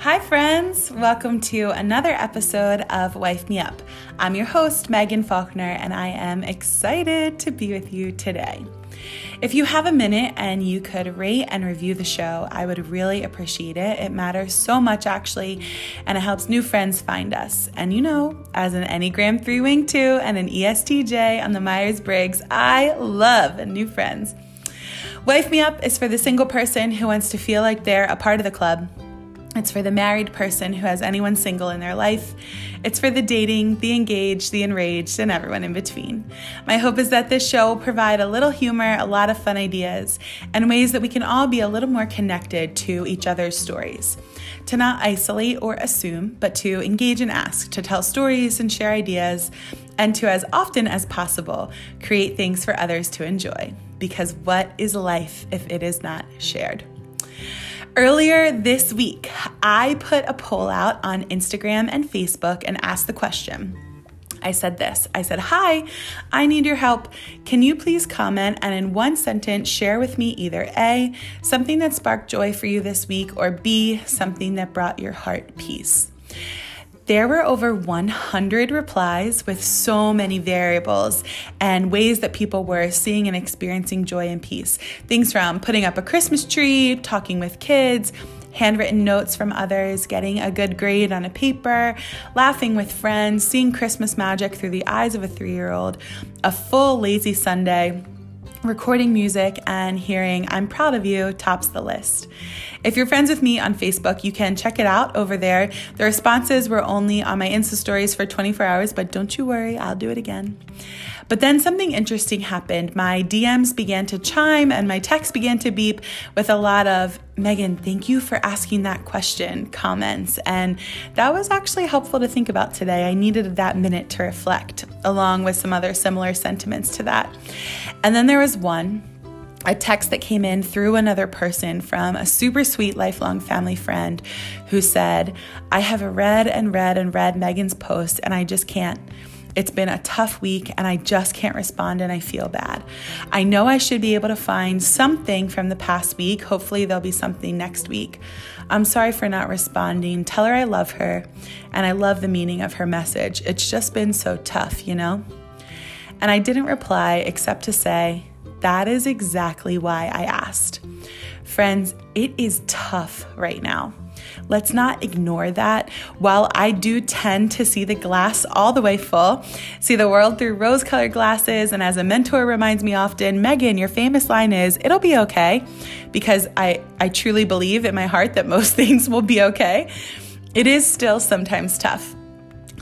Hi, friends. Welcome to another episode of Wife Me Up. I'm your host, Megan Faulkner, and I am excited to be with you today. If you have a minute and you could rate and review the show, I would really appreciate it. It matters so much, actually, and it helps new friends find us. And you know, as an Enneagram 3 Wing 2 and an ESTJ on the Myers Briggs, I love new friends. Wife Me Up is for the single person who wants to feel like they're a part of the club it's for the married person who has anyone single in their life. It's for the dating, the engaged, the enraged, and everyone in between. My hope is that this show will provide a little humor, a lot of fun ideas, and ways that we can all be a little more connected to each other's stories. To not isolate or assume, but to engage and ask, to tell stories and share ideas, and to, as often as possible, create things for others to enjoy. Because what is life if it is not shared? Earlier this week, I put a poll out on Instagram and Facebook and asked the question. I said this I said, Hi, I need your help. Can you please comment and in one sentence share with me either A, something that sparked joy for you this week, or B, something that brought your heart peace? There were over 100 replies with so many variables and ways that people were seeing and experiencing joy and peace. Things from putting up a Christmas tree, talking with kids, handwritten notes from others, getting a good grade on a paper, laughing with friends, seeing Christmas magic through the eyes of a three year old, a full lazy Sunday recording music and hearing I'm proud of you tops the list. If you're friends with me on Facebook, you can check it out over there. The responses were only on my Insta stories for 24 hours, but don't you worry, I'll do it again. But then something interesting happened. My DMs began to chime and my texts began to beep with a lot of Megan, thank you for asking that question comments. And that was actually helpful to think about today. I needed that minute to reflect, along with some other similar sentiments to that. And then there was one a text that came in through another person from a super sweet lifelong family friend who said, I have read and read and read Megan's post and I just can't. It's been a tough week and I just can't respond and I feel bad. I know I should be able to find something from the past week. Hopefully, there'll be something next week. I'm sorry for not responding. Tell her I love her and I love the meaning of her message. It's just been so tough, you know? And I didn't reply except to say, that is exactly why I asked. Friends, it is tough right now. Let's not ignore that. While I do tend to see the glass all the way full, see the world through rose colored glasses, and as a mentor reminds me often, Megan, your famous line is, it'll be okay, because I, I truly believe in my heart that most things will be okay. It is still sometimes tough.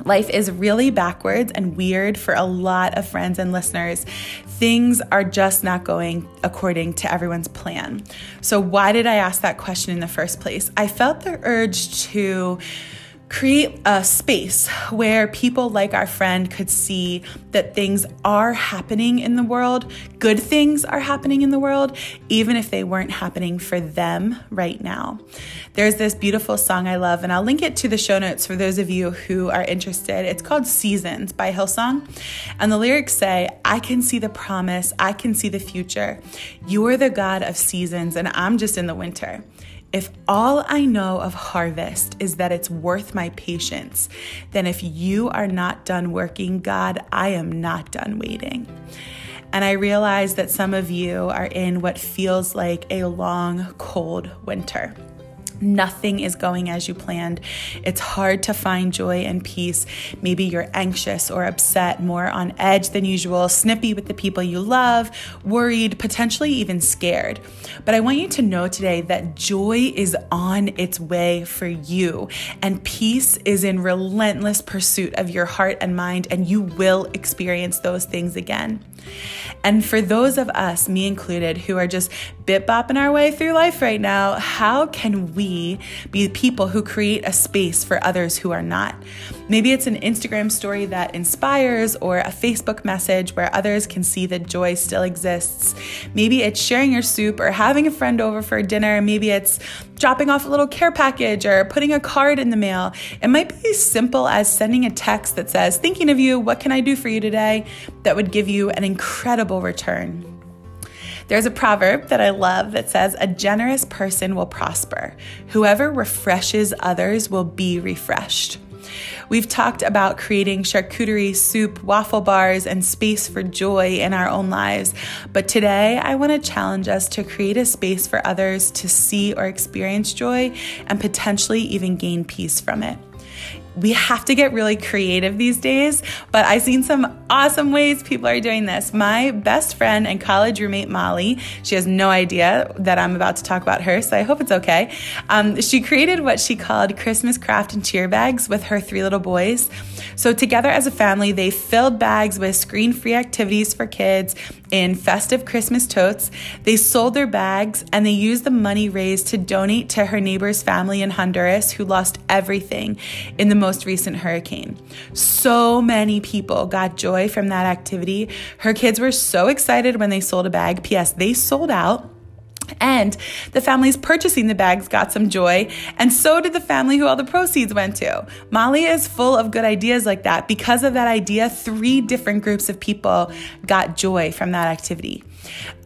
Life is really backwards and weird for a lot of friends and listeners. Things are just not going according to everyone's plan. So, why did I ask that question in the first place? I felt the urge to create a space where people like our friend could see that things are happening in the world, good things are happening in the world, even if they weren't happening for them right now. There's this beautiful song I love, and I'll link it to the show notes for those of you who are interested. It's called Seasons by Hillsong. And the lyrics say, I can see the promise, I can see the future. You are the God of seasons, and I'm just in the winter. If all I know of harvest is that it's worth my patience, then if you are not done working, God, I am not done waiting. And I realize that some of you are in what feels like a long, cold winter. Nothing is going as you planned. It's hard to find joy and peace. Maybe you're anxious or upset, more on edge than usual, snippy with the people you love, worried, potentially even scared. But I want you to know today that joy is on its way for you, and peace is in relentless pursuit of your heart and mind, and you will experience those things again. And for those of us, me included, who are just bit bopping our way through life right now, how can we be people who create a space for others who are not? Maybe it's an Instagram story that inspires or a Facebook message where others can see that joy still exists. Maybe it's sharing your soup or having a friend over for dinner. Maybe it's dropping off a little care package or putting a card in the mail. It might be as simple as sending a text that says, Thinking of you, what can I do for you today? that would give you an incredible return. There's a proverb that I love that says, A generous person will prosper. Whoever refreshes others will be refreshed. We've talked about creating charcuterie, soup, waffle bars, and space for joy in our own lives. But today, I want to challenge us to create a space for others to see or experience joy and potentially even gain peace from it we have to get really creative these days, but I've seen some awesome ways people are doing this. My best friend and college roommate, Molly, she has no idea that I'm about to talk about her, so I hope it's okay. Um, she created what she called Christmas craft and cheer bags with her three little boys. So, together as a family, they filled bags with screen free activities for kids in festive Christmas totes. They sold their bags and they used the money raised to donate to her neighbor's family in Honduras who lost everything in the most recent hurricane. So many people got joy from that activity. Her kids were so excited when they sold a bag. P.S. They sold out. And the families purchasing the bags got some joy, and so did the family who all the proceeds went to. Molly is full of good ideas like that. Because of that idea, three different groups of people got joy from that activity.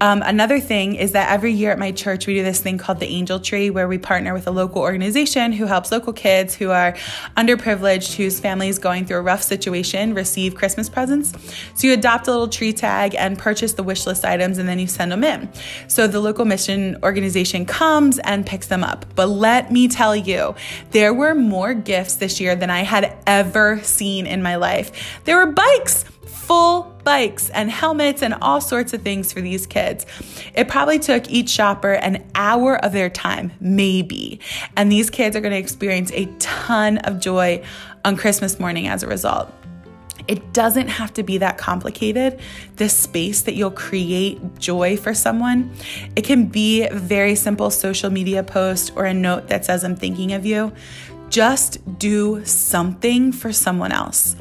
Um, another thing is that every year at my church, we do this thing called the Angel Tree, where we partner with a local organization who helps local kids who are underprivileged, whose family is going through a rough situation, receive Christmas presents. So you adopt a little tree tag and purchase the wish list items, and then you send them in. So the local mission organization comes and picks them up. But let me tell you, there were more gifts this year than I had ever seen in my life. There were bikes full bikes and helmets and all sorts of things for these kids. It probably took each shopper an hour of their time, maybe. And these kids are going to experience a ton of joy on Christmas morning as a result. It doesn't have to be that complicated. This space that you'll create joy for someone. It can be a very simple social media post or a note that says, I'm thinking of you. Just do something for someone else.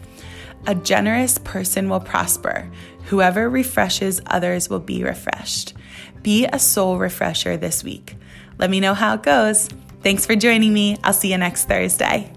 A generous person will prosper. Whoever refreshes others will be refreshed. Be a soul refresher this week. Let me know how it goes. Thanks for joining me. I'll see you next Thursday.